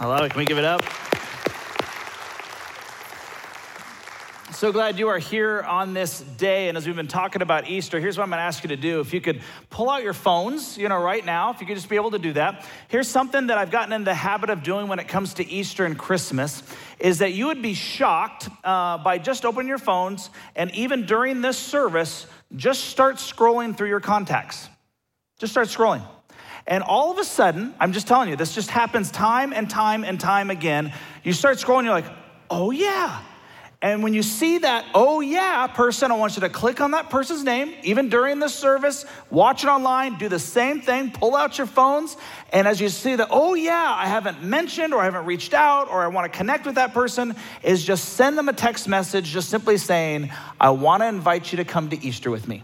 I love it. Can we give it up? So glad you are here on this day. And as we've been talking about Easter, here's what I'm going to ask you to do. If you could pull out your phones, you know, right now, if you could just be able to do that. Here's something that I've gotten in the habit of doing when it comes to Easter and Christmas is that you would be shocked uh, by just opening your phones and even during this service, just start scrolling through your contacts. Just start scrolling. And all of a sudden, I'm just telling you, this just happens time and time and time again. You start scrolling, you're like, oh yeah, and when you see that, oh yeah, person, I want you to click on that person's name, even during the service, watch it online, do the same thing, pull out your phones. And as you see that, oh yeah, I haven't mentioned or I haven't reached out or I want to connect with that person, is just send them a text message, just simply saying, I want to invite you to come to Easter with me.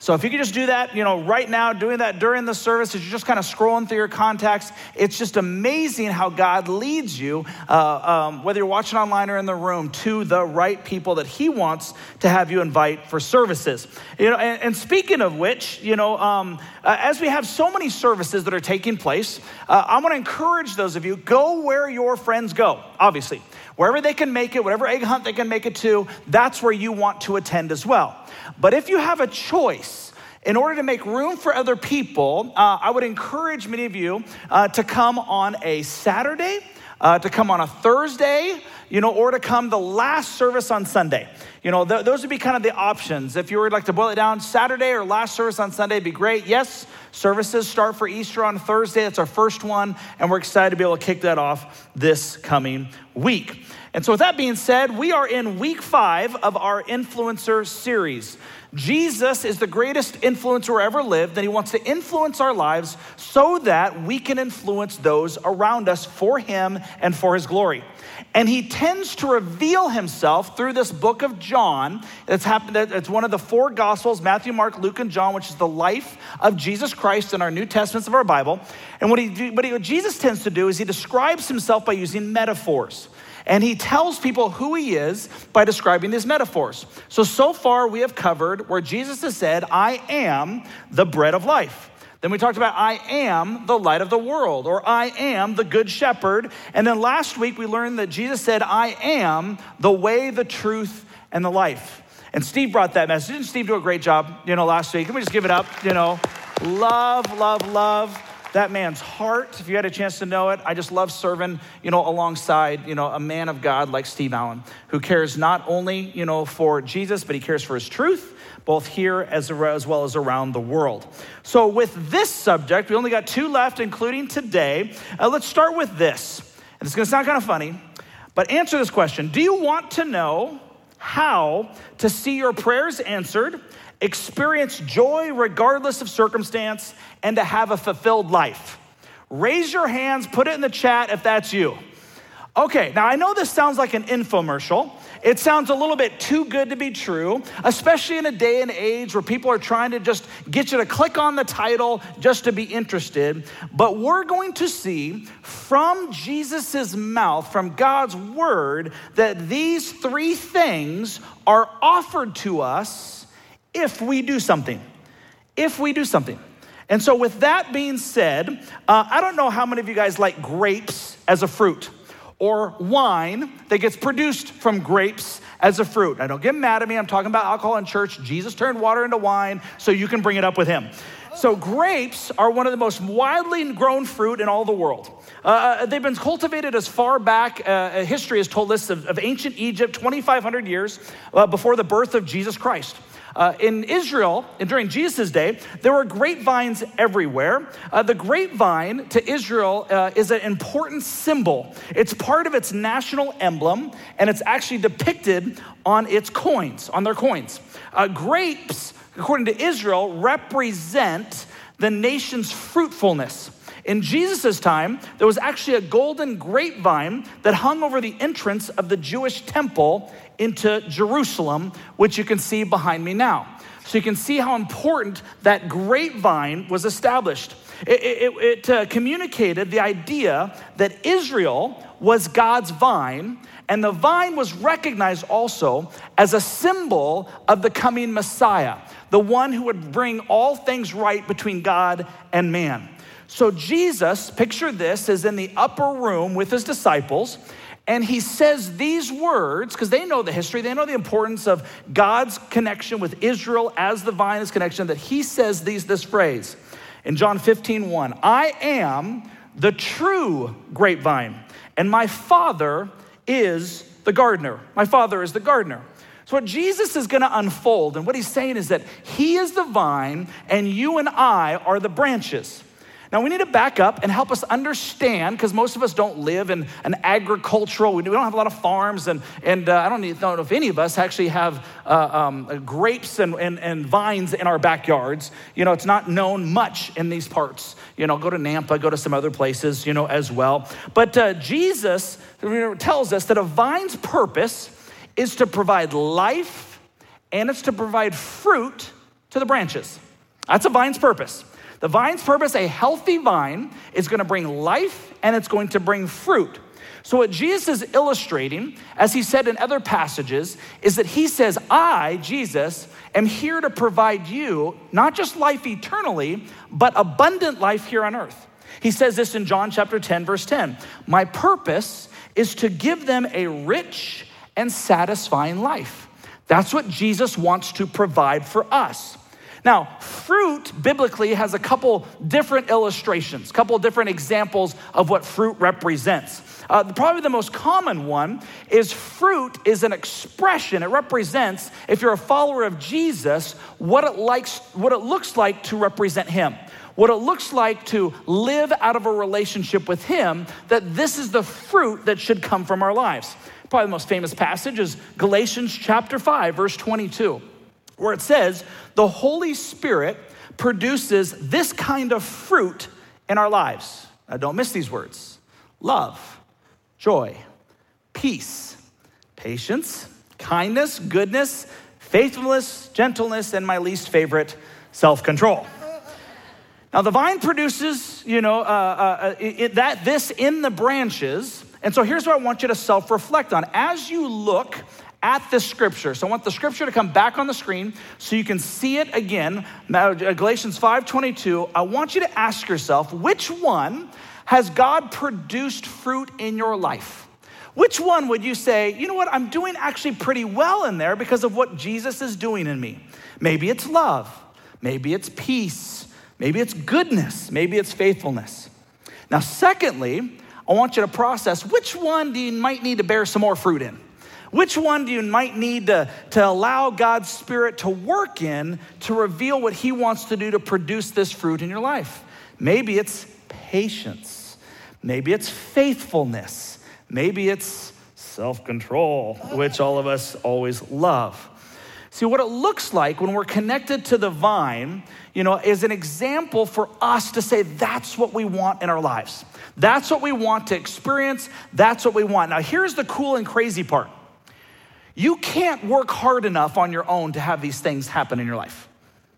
So if you could just do that, you know, right now, doing that during the service, as you're just kind of scrolling through your contacts, it's just amazing how God leads you, uh, um, whether you're watching online or in the room, to the right people that He wants to have you invite for services. You know, and, and speaking of which, you know, um, uh, as we have so many services that are taking place, uh, I want to encourage those of you go where your friends go. Obviously, wherever they can make it, whatever egg hunt they can make it to, that's where you want to attend as well. But if you have a choice, in order to make room for other people, uh, I would encourage many of you uh, to come on a Saturday, uh, to come on a Thursday, you know, or to come the last service on Sunday. You know, th- those would be kind of the options. If you were like to boil it down, Saturday or last service on Sunday would be great. Yes, services start for Easter on Thursday. That's our first one, and we're excited to be able to kick that off this coming week. And so, with that being said, we are in week five of our influencer series. Jesus is the greatest influencer ever lived, and he wants to influence our lives so that we can influence those around us for him and for his glory. And he tends to reveal himself through this book of John. It's, happened, it's one of the four gospels Matthew, Mark, Luke, and John, which is the life of Jesus Christ in our New Testaments of our Bible. And what, he, what, he, what Jesus tends to do is he describes himself by using metaphors. And he tells people who he is by describing these metaphors. So, so far we have covered where Jesus has said, I am the bread of life. Then we talked about I am the light of the world, or I am the good shepherd. And then last week we learned that Jesus said, I am the way, the truth, and the life. And Steve brought that message. Didn't Steve do a great job, you know, last week? Can we just give it up, you know? Love, love, love that man's heart, if you had a chance to know it, I just love serving, you know, alongside, you know, a man of God like Steve Allen, who cares not only, you know, for Jesus, but he cares for his truth, both here as, as well as around the world. So with this subject, we only got two left, including today. Uh, let's start with this. And it's gonna sound kind of funny, but answer this question. Do you want to know how to see your prayers answered experience joy regardless of circumstance, and to have a fulfilled life? Raise your hands, put it in the chat if that's you. Okay, now I know this sounds like an infomercial. It sounds a little bit too good to be true, especially in a day and age where people are trying to just get you to click on the title just to be interested. But we're going to see from Jesus' mouth, from God's word, that these three things are offered to us if we do something. If we do something. And so, with that being said, uh, I don't know how many of you guys like grapes as a fruit or wine that gets produced from grapes as a fruit. Now, don't get mad at me. I'm talking about alcohol in church. Jesus turned water into wine, so you can bring it up with him. So, grapes are one of the most widely grown fruit in all the world. Uh, uh they've been cultivated as far back, uh, uh, history has told us, of, of ancient Egypt, 2,500 years uh, before the birth of Jesus Christ. Uh, in Israel, and during Jesus' day, there were grapevines everywhere. Uh, the grapevine to Israel uh, is an important symbol. It's part of its national emblem, and it's actually depicted on its coins, on their coins. Uh, grapes, according to Israel, represent the nation's fruitfulness. In Jesus' time, there was actually a golden grapevine that hung over the entrance of the Jewish temple into Jerusalem, which you can see behind me now. So you can see how important that grapevine was established. It, it, it uh, communicated the idea that Israel was God's vine, and the vine was recognized also as a symbol of the coming Messiah, the one who would bring all things right between God and man. So Jesus, picture this, is in the upper room with his disciples, and he says these words because they know the history, they know the importance of God's connection with Israel as the vine is connection, that he says these, this phrase in John 15, 1. I am the true grapevine, and my father is the gardener. My father is the gardener. So, what Jesus is going to unfold, and what he's saying is that he is the vine, and you and I are the branches. Now, we need to back up and help us understand, because most of us don't live in an agricultural, we don't have a lot of farms, and, and uh, I don't know if any of us actually have uh, um, grapes and, and, and vines in our backyards. You know, it's not known much in these parts. You know, go to Nampa, go to some other places, you know, as well. But uh, Jesus tells us that a vine's purpose is to provide life and it's to provide fruit to the branches. That's a vine's purpose. The vine's purpose, a healthy vine, is going to bring life and it's going to bring fruit. So, what Jesus is illustrating, as he said in other passages, is that he says, I, Jesus, am here to provide you not just life eternally, but abundant life here on earth. He says this in John chapter 10, verse 10. My purpose is to give them a rich and satisfying life. That's what Jesus wants to provide for us. Now, fruit biblically has a couple different illustrations, a couple different examples of what fruit represents. Uh, probably the most common one is fruit is an expression. It represents, if you're a follower of Jesus, what it likes, what it looks like to represent Him what it looks like to live out of a relationship with Him, that this is the fruit that should come from our lives. Probably the most famous passage is Galatians chapter 5, verse 22 where it says, the Holy Spirit produces this kind of fruit in our lives. Now, don't miss these words love, joy, peace, patience, kindness, goodness, faithfulness, gentleness, and my least favorite, self control. Now, the vine produces, you know, uh, uh, it, that this in the branches. And so here's what I want you to self reflect on. As you look at the scripture. So I want the scripture to come back on the screen so you can see it again. Now, Galatians 5:22. I want you to ask yourself, which one has God produced fruit in your life? Which one would you say, you know what, I'm doing actually pretty well in there because of what Jesus is doing in me? Maybe it's love, maybe it's peace, maybe it's goodness, maybe it's faithfulness. Now, secondly, I want you to process which one do you might need to bear some more fruit in? Which one do you might need to, to allow God's Spirit to work in to reveal what He wants to do to produce this fruit in your life? Maybe it's patience. Maybe it's faithfulness. Maybe it's self control, which all of us always love. See, what it looks like when we're connected to the vine, you know, is an example for us to say that's what we want in our lives. That's what we want to experience. That's what we want. Now, here's the cool and crazy part you can't work hard enough on your own to have these things happen in your life,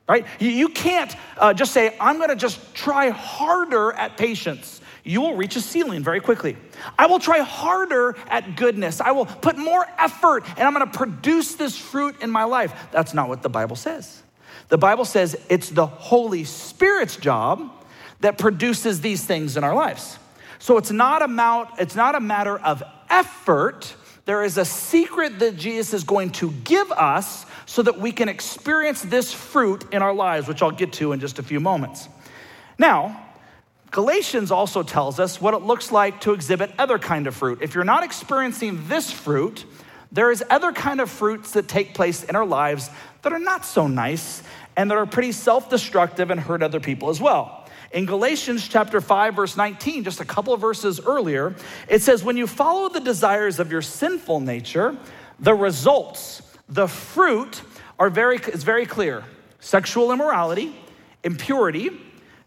right? You, can't uh, just say, I'm gonna just try harder at patience. You will reach a ceiling very quickly. I will try harder at goodness. I will put more effort and I'm gonna produce this fruit in my life. That's not what the Bible says. The Bible says it's the Holy Spirit's job that produces these things in our lives. So it's not a, mount, it's not a matter of effort there is a secret that Jesus is going to give us so that we can experience this fruit in our lives, which I'll get to in just a few moments. Now, Galatians also tells us what it looks like to exhibit other kind of fruit. If you're not experiencing this fruit, there is other kind of fruits that take place in our lives that are not so nice and that are pretty self-destructive and hurt other people as well. In Galatians chapter 5 verse 19, just a couple of verses earlier, it says when you follow the desires of your sinful nature, the results, the fruit are very is very clear. Sexual immorality, impurity,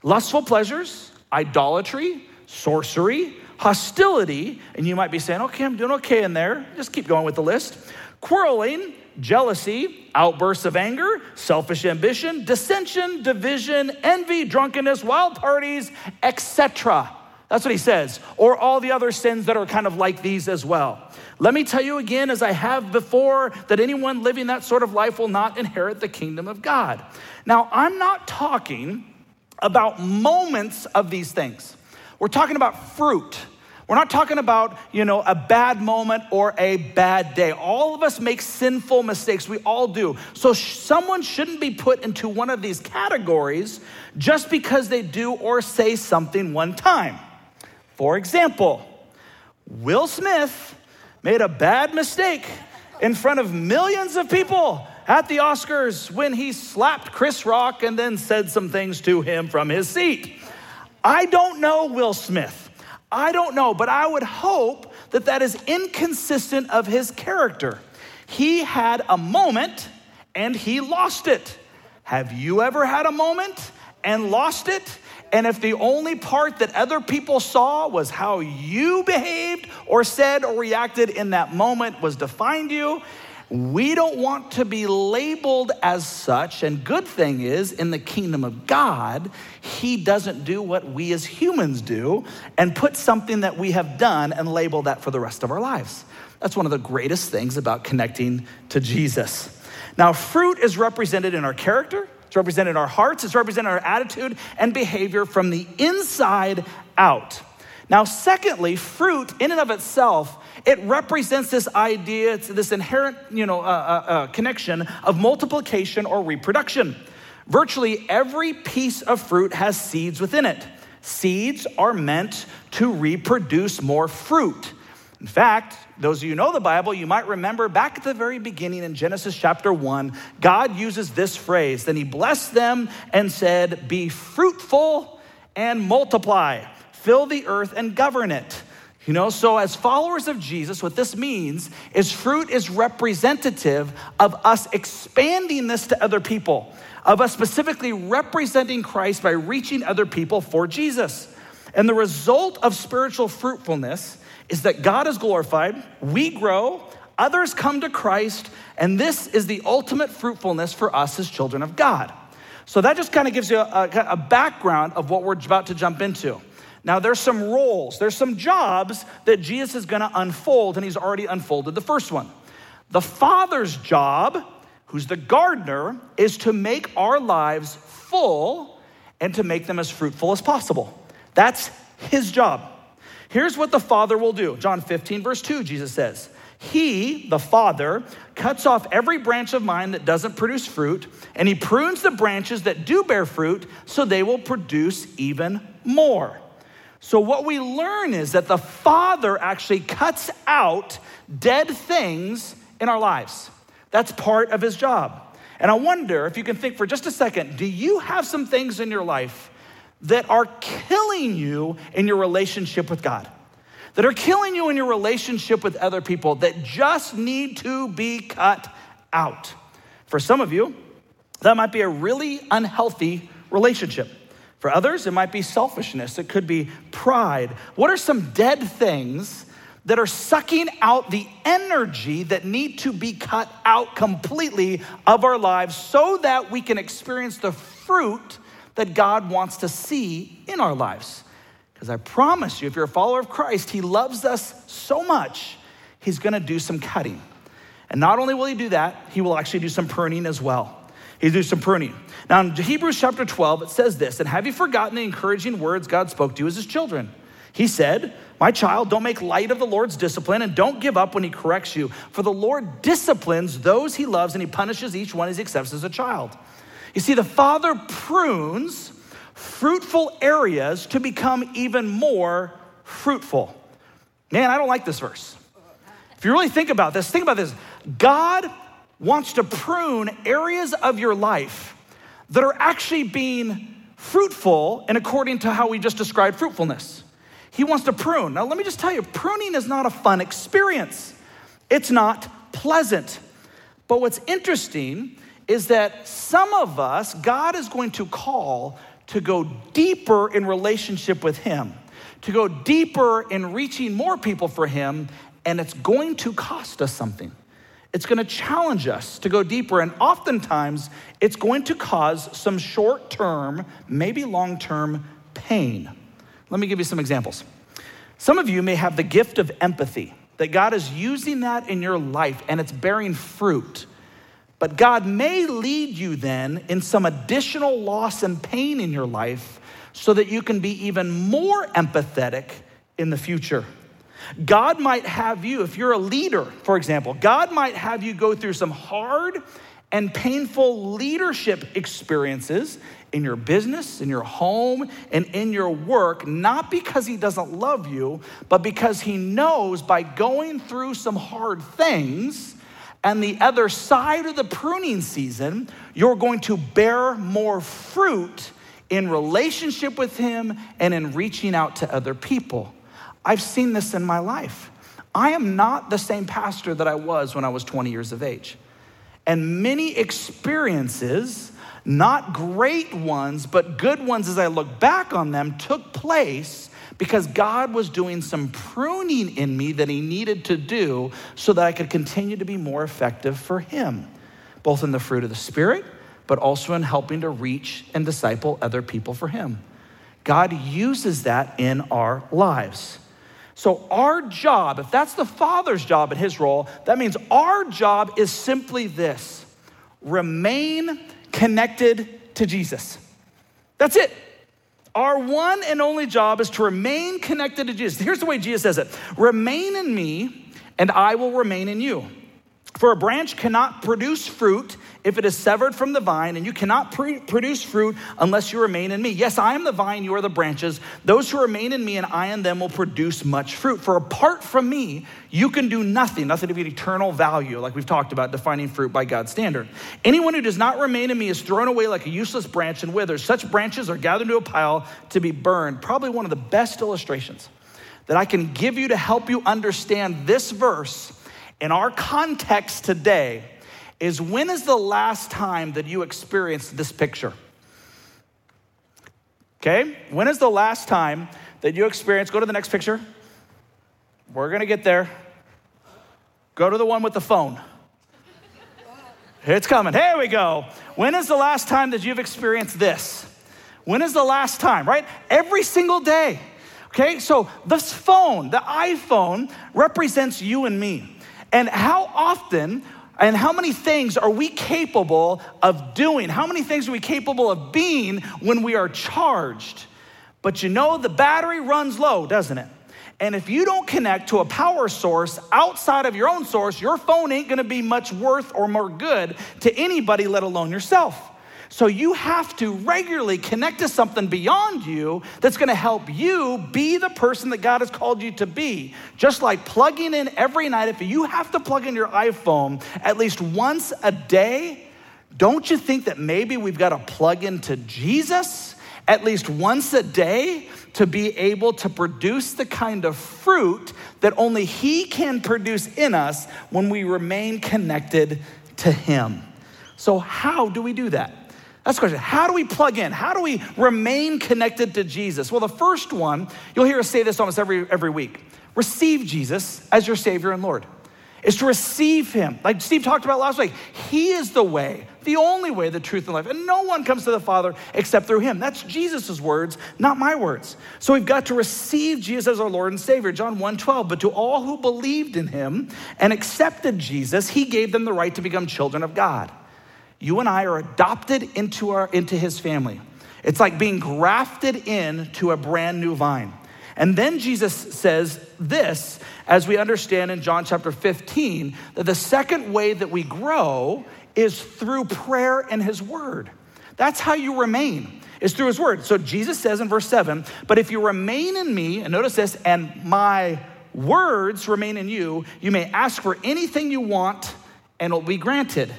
lustful pleasures, idolatry, sorcery, hostility, and you might be saying, "Okay, I'm doing okay in there." Just keep going with the list. Quarreling, jealousy, outbursts of anger, selfish ambition, dissension, division, envy, drunkenness, wild parties, etc. That's what he says. Or all the other sins that are kind of like these as well. Let me tell you again, as I have before, that anyone living that sort of life will not inherit the kingdom of God. Now, I'm not talking about moments of these things. We're talking about fruit. We're not talking about, you know, a bad moment or a bad day. All of us make sinful mistakes. We all do. So sh- someone shouldn't be put into one of these categories just because they do or say something one time. For example, Will Smith made a bad mistake in front of millions of people at the Oscars when he slapped Chris Rock and then said some things to him from his seat. I don't know Will Smith. I don't know, but I would hope that that is inconsistent of his character. He had a moment and he lost it. Have you ever had a moment and lost it? And if the only part that other people saw was how you behaved or said or reacted in that moment was defined you, we don't want to be labeled as such. And good thing is, in the kingdom of God, He doesn't do what we as humans do and put something that we have done and label that for the rest of our lives. That's one of the greatest things about connecting to Jesus. Now, fruit is represented in our character, it's represented in our hearts, it's represented in our attitude and behavior from the inside out. Now, secondly, fruit in and of itself it represents this idea, this inherent you know, uh, uh, uh, connection of multiplication or reproduction. Virtually every piece of fruit has seeds within it. Seeds are meant to reproduce more fruit. In fact, those of you know the Bible, you might remember back at the very beginning in Genesis chapter 1, God uses this phrase. Then he blessed them and said, Be fruitful and multiply, fill the earth and govern it. You know, so as followers of Jesus, what this means is fruit is representative of us expanding this to other people, of us specifically representing Christ by reaching other people for Jesus. And the result of spiritual fruitfulness is that God is glorified, we grow, others come to Christ, and this is the ultimate fruitfulness for us as children of God. So that just kind of gives you a, a background of what we're about to jump into. Now, there's some roles, there's some jobs that Jesus is going to unfold, and he's already unfolded the first one. The Father's job, who's the gardener, is to make our lives full and to make them as fruitful as possible. That's his job. Here's what the Father will do John 15, verse 2, Jesus says, He, the Father, cuts off every branch of mine that doesn't produce fruit, and he prunes the branches that do bear fruit so they will produce even more. So, what we learn is that the Father actually cuts out dead things in our lives. That's part of his job. And I wonder if you can think for just a second do you have some things in your life that are killing you in your relationship with God? That are killing you in your relationship with other people that just need to be cut out. For some of you, that might be a really unhealthy relationship. For others, it might be selfishness, it could be pride. What are some dead things that are sucking out the energy that need to be cut out completely of our lives so that we can experience the fruit that God wants to see in our lives? Because I promise you, if you're a follower of Christ, He loves us so much, He's gonna do some cutting. And not only will He do that, He will actually do some pruning as well. He do some pruning. Now, in Hebrews chapter 12, it says this And have you forgotten the encouraging words God spoke to you as his children? He said, My child, don't make light of the Lord's discipline and don't give up when he corrects you. For the Lord disciplines those he loves and he punishes each one as he accepts as a child. You see, the Father prunes fruitful areas to become even more fruitful. Man, I don't like this verse. If you really think about this, think about this. God wants to prune areas of your life that are actually being fruitful and according to how we just described fruitfulness. He wants to prune. Now, let me just tell you pruning is not a fun experience, it's not pleasant. But what's interesting is that some of us, God is going to call to go deeper in relationship with Him, to go deeper in reaching more people for Him, and it's going to cost us something. It's going to challenge us to go deeper, and oftentimes it's going to cause some short term, maybe long term pain. Let me give you some examples. Some of you may have the gift of empathy, that God is using that in your life and it's bearing fruit. But God may lead you then in some additional loss and pain in your life so that you can be even more empathetic in the future. God might have you, if you're a leader, for example, God might have you go through some hard and painful leadership experiences in your business, in your home, and in your work, not because He doesn't love you, but because He knows by going through some hard things and the other side of the pruning season, you're going to bear more fruit in relationship with Him and in reaching out to other people. I've seen this in my life. I am not the same pastor that I was when I was 20 years of age. And many experiences, not great ones, but good ones as I look back on them, took place because God was doing some pruning in me that He needed to do so that I could continue to be more effective for Him, both in the fruit of the Spirit, but also in helping to reach and disciple other people for Him. God uses that in our lives. So, our job, if that's the Father's job and His role, that means our job is simply this remain connected to Jesus. That's it. Our one and only job is to remain connected to Jesus. Here's the way Jesus says it Remain in me, and I will remain in you. For a branch cannot produce fruit if it is severed from the vine, and you cannot produce fruit unless you remain in me. Yes, I am the vine, you are the branches. Those who remain in me and I in them will produce much fruit. For apart from me, you can do nothing, nothing of eternal value, like we've talked about defining fruit by God's standard. Anyone who does not remain in me is thrown away like a useless branch and withers. Such branches are gathered into a pile to be burned. Probably one of the best illustrations that I can give you to help you understand this verse in our context today is when is the last time that you experienced this picture? Okay? When is the last time that you experienced? Go to the next picture. We're gonna get there. Go to the one with the phone. It's coming. Here we go. When is the last time that you've experienced this? When is the last time, right? Every single day. Okay, so this phone, the iPhone, represents you and me. And how often and how many things are we capable of doing? How many things are we capable of being when we are charged? But you know, the battery runs low, doesn't it? And if you don't connect to a power source outside of your own source, your phone ain't gonna be much worth or more good to anybody, let alone yourself. So you have to regularly connect to something beyond you that's going to help you be the person that God has called you to be. Just like plugging in every night, if you have to plug in your iPhone at least once a day, don't you think that maybe we've got to plug into Jesus at least once a day to be able to produce the kind of fruit that only He can produce in us when we remain connected to Him? So, how do we do that? That's the question. How do we plug in? How do we remain connected to Jesus? Well, the first one, you'll hear us say this almost every, every week receive Jesus as your Savior and Lord. Is to receive Him. Like Steve talked about last week, He is the way, the only way, the truth, and life. And no one comes to the Father except through Him. That's Jesus' words, not my words. So we've got to receive Jesus as our Lord and Savior. John 1 12. But to all who believed in Him and accepted Jesus, He gave them the right to become children of God you and I are adopted into, our, into his family. It's like being grafted into a brand new vine. And then Jesus says this, as we understand in John chapter 15, that the second way that we grow is through prayer and his word. That's how you remain, is through his word. So Jesus says in verse 7, but if you remain in me, and notice this, and my words remain in you, you may ask for anything you want and it'll be granted.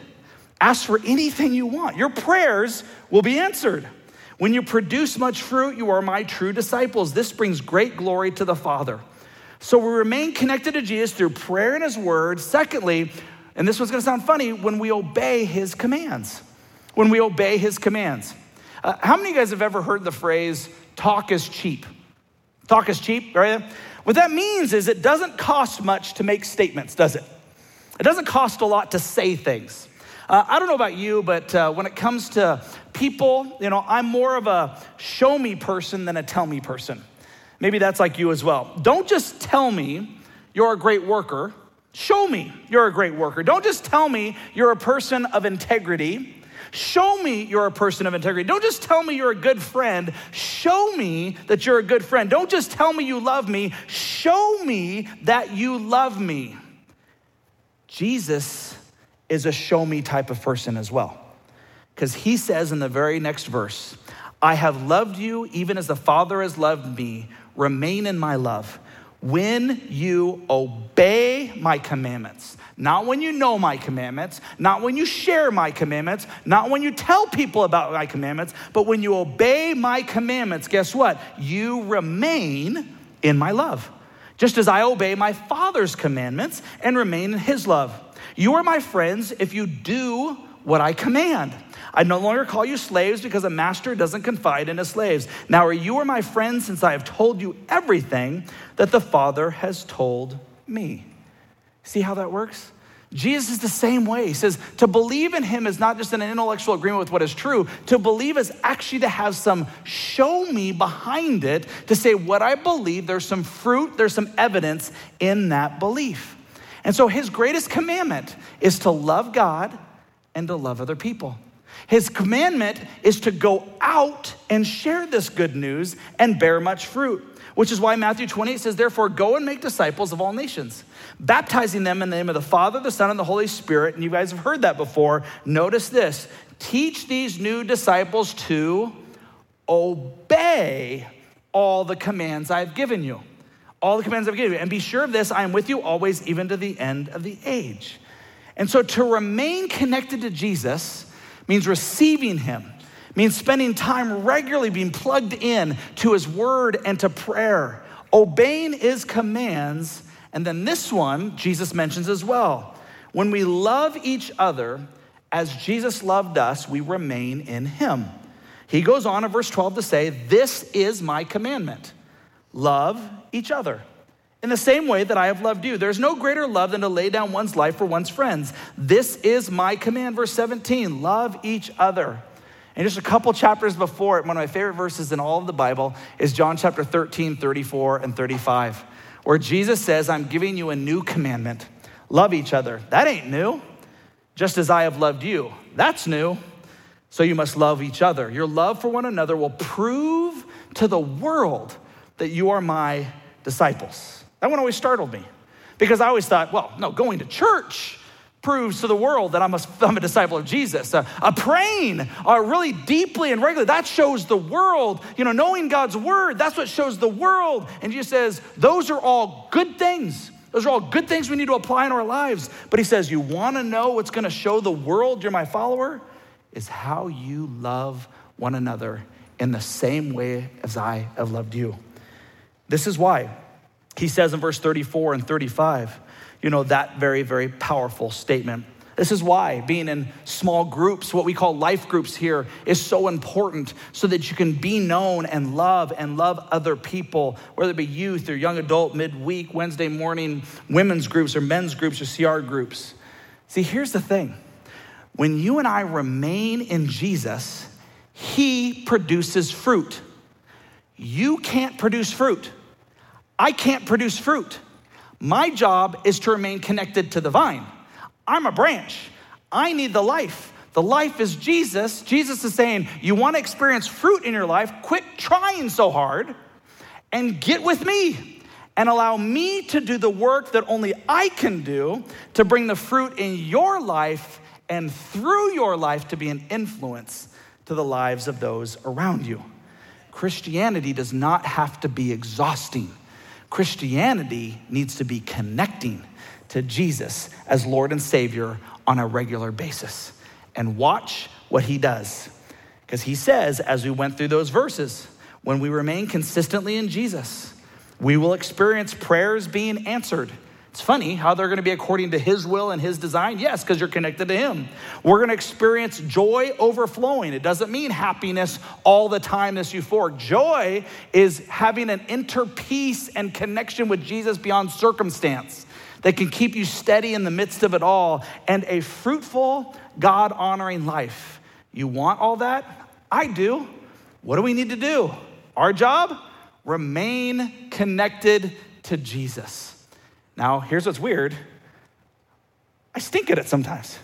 Ask for anything you want. Your prayers will be answered. When you produce much fruit, you are my true disciples. This brings great glory to the Father. So we remain connected to Jesus through prayer and his word. Secondly, and this one's gonna sound funny, when we obey his commands. When we obey his commands. Uh, how many of you guys have ever heard the phrase, talk is cheap? Talk is cheap, right? What that means is it doesn't cost much to make statements, does it? It doesn't cost a lot to say things. Uh, I don't know about you, but uh, when it comes to people, you know, I'm more of a show me person than a tell me person. Maybe that's like you as well. Don't just tell me you're a great worker, Show me you're a great worker. Don't just tell me you're a person of integrity. Show me you're a person of integrity. Don't just tell me you're a good friend. Show me that you're a good friend. Don't just tell me you love me. Show me that you love me. Jesus is a show me type of person as well. Because he says in the very next verse, I have loved you even as the Father has loved me. Remain in my love. When you obey my commandments, not when you know my commandments, not when you share my commandments, not when you tell people about my commandments, but when you obey my commandments, guess what? You remain in my love, just as I obey my Father's commandments and remain in his love. You are my friends if you do what I command. I no longer call you slaves because a master doesn't confide in his slaves. Now, are you are my friends since I have told you everything that the Father has told me. See how that works? Jesus is the same way. He says to believe in him is not just an intellectual agreement with what is true. To believe is actually to have some show me behind it, to say what I believe, there's some fruit, there's some evidence in that belief. And so his greatest commandment is to love God and to love other people. His commandment is to go out and share this good news and bear much fruit, which is why Matthew 28 says, Therefore, go and make disciples of all nations, baptizing them in the name of the Father, the Son, and the Holy Spirit. And you guys have heard that before. Notice this teach these new disciples to obey all the commands I've given you. All the commands I've given you. And be sure of this I am with you always, even to the end of the age. And so to remain connected to Jesus, means receiving Him, means spending time regularly being plugged in to His Word and to prayer, obeying His commands. And then this one, Jesus mentions as well. When we love each other as Jesus loved us, we remain in Him. He goes on in verse 12 to say, This is my commandment love each other in the same way that I have loved you. There's no greater love than to lay down one's life for one's friends. This is my command. Verse 17 love each other. And just a couple chapters before it, one of my favorite verses in all of the Bible is John chapter 13, 34, and 35, where Jesus says, I'm giving you a new commandment love each other. That ain't new. Just as I have loved you. That's new. So you must love each other. Your love for one another will prove to the world that you are my disciples. That one always startled me because I always thought, well, no, going to church proves to the world that I'm a, I'm a disciple of Jesus. A praying uh, really deeply and regularly, that shows the world, you know, knowing God's word, that's what shows the world. And Jesus says, those are all good things. Those are all good things we need to apply in our lives. But he says, you want to know what's going to show the world you're my follower? Is how you love one another in the same way as I have loved you. This is why he says in verse 34 and 35, you know, that very, very powerful statement. This is why being in small groups, what we call life groups here, is so important so that you can be known and love and love other people, whether it be youth or young adult, midweek, Wednesday morning, women's groups or men's groups or CR groups. See, here's the thing when you and I remain in Jesus, He produces fruit. You can't produce fruit. I can't produce fruit. My job is to remain connected to the vine. I'm a branch. I need the life. The life is Jesus. Jesus is saying, You want to experience fruit in your life? Quit trying so hard and get with me and allow me to do the work that only I can do to bring the fruit in your life and through your life to be an influence to the lives of those around you. Christianity does not have to be exhausting. Christianity needs to be connecting to Jesus as Lord and Savior on a regular basis. And watch what he does. Because he says, as we went through those verses, when we remain consistently in Jesus, we will experience prayers being answered it's funny how they're going to be according to His will and His design. Yes, because you're connected to Him. We're going to experience joy overflowing. It doesn't mean happiness all the time, this euphoric. Joy is having an inner peace and connection with Jesus beyond circumstance that can keep you steady in the midst of it all and a fruitful, God honoring life. You want all that? I do. What do we need to do? Our job? Remain connected to Jesus. Now, here's what's weird I stink at it sometimes.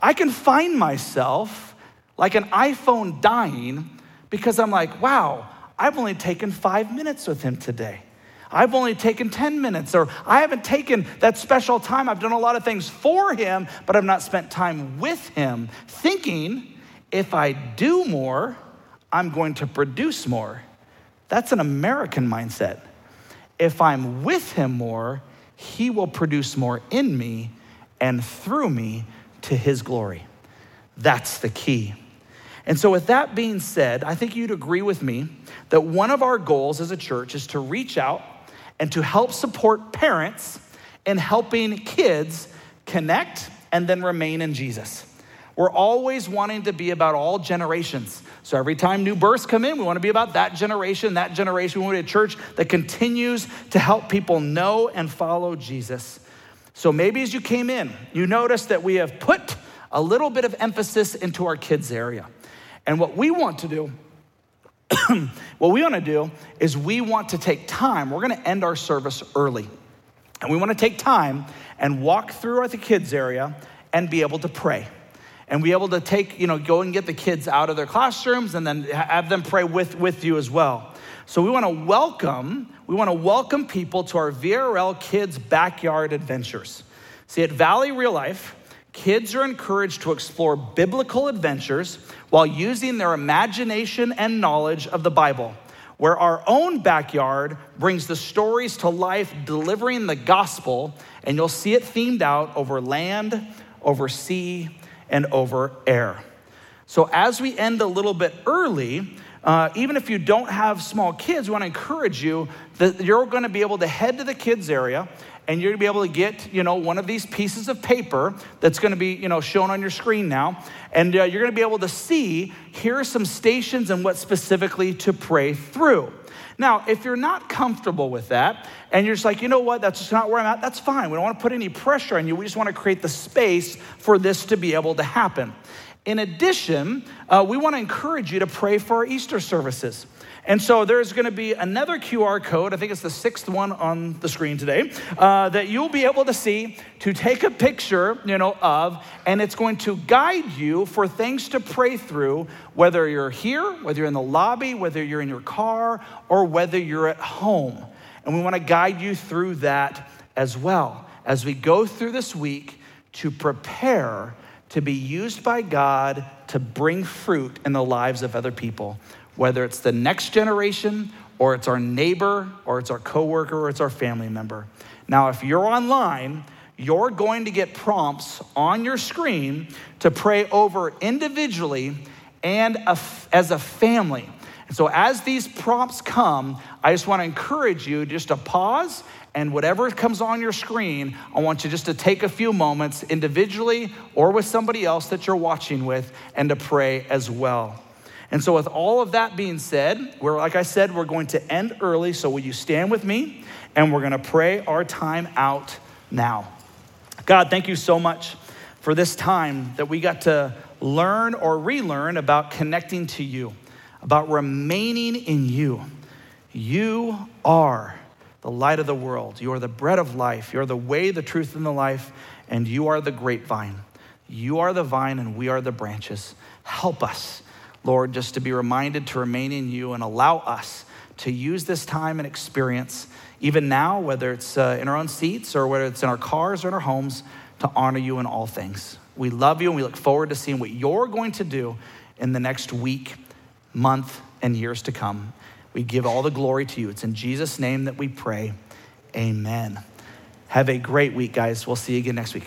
I can find myself like an iPhone dying because I'm like, wow, I've only taken five minutes with him today. I've only taken 10 minutes, or I haven't taken that special time. I've done a lot of things for him, but I've not spent time with him, thinking if I do more, I'm going to produce more. That's an American mindset. If I'm with him more, he will produce more in me and through me to his glory. That's the key. And so, with that being said, I think you'd agree with me that one of our goals as a church is to reach out and to help support parents in helping kids connect and then remain in Jesus. We're always wanting to be about all generations. So every time new births come in, we want to be about that generation, that generation. We want to be a church that continues to help people know and follow Jesus. So maybe as you came in, you noticed that we have put a little bit of emphasis into our kids' area. And what we want to do, what we want to do is we want to take time. We're going to end our service early. And we want to take time and walk through the kids' area and be able to pray and be able to take, you know, go and get the kids out of their classrooms and then have them pray with, with you as well. So we want to welcome, we want to welcome people to our VRL Kids Backyard Adventures. See, at Valley Real Life, kids are encouraged to explore biblical adventures while using their imagination and knowledge of the Bible, where our own backyard brings the stories to life, delivering the gospel, and you'll see it themed out over land, over sea, and over air. So, as we end a little bit early, uh, even if you don't have small kids, we want to encourage you that you're going to be able to head to the kids area and you're going to be able to get you know one of these pieces of paper that's going to be you know shown on your screen now and uh, you're going to be able to see here are some stations and what specifically to pray through now, if you're not comfortable with that and you're just like, you know what, that's just not where I'm at, that's fine. We don't want to put any pressure on you. We just want to create the space for this to be able to happen. In addition, uh, we want to encourage you to pray for our Easter services. And so there's going to be another QR code, I think it's the sixth one on the screen today, uh, that you'll be able to see to take a picture, you know, of, and it's going to guide you for things to pray through, whether you're here, whether you're in the lobby, whether you're in your car, or whether you're at home. And we want to guide you through that as well as we go through this week to prepare to be used by God to bring fruit in the lives of other people whether it's the next generation or it's our neighbor or it's our coworker or it's our family member. Now, if you're online, you're going to get prompts on your screen to pray over individually and as a family. And so, as these prompts come, I just want to encourage you just to pause and whatever comes on your screen, I want you just to take a few moments individually or with somebody else that you're watching with and to pray as well. And so, with all of that being said, we're, like I said, we're going to end early. So, will you stand with me? And we're going to pray our time out now. God, thank you so much for this time that we got to learn or relearn about connecting to you, about remaining in you. You are the light of the world. You are the bread of life. You're the way, the truth, and the life. And you are the grapevine. You are the vine, and we are the branches. Help us Lord, just to be reminded to remain in you and allow us to use this time and experience, even now, whether it's uh, in our own seats or whether it's in our cars or in our homes, to honor you in all things. We love you and we look forward to seeing what you're going to do in the next week, month, and years to come. We give all the glory to you. It's in Jesus' name that we pray. Amen. Have a great week, guys. We'll see you again next week.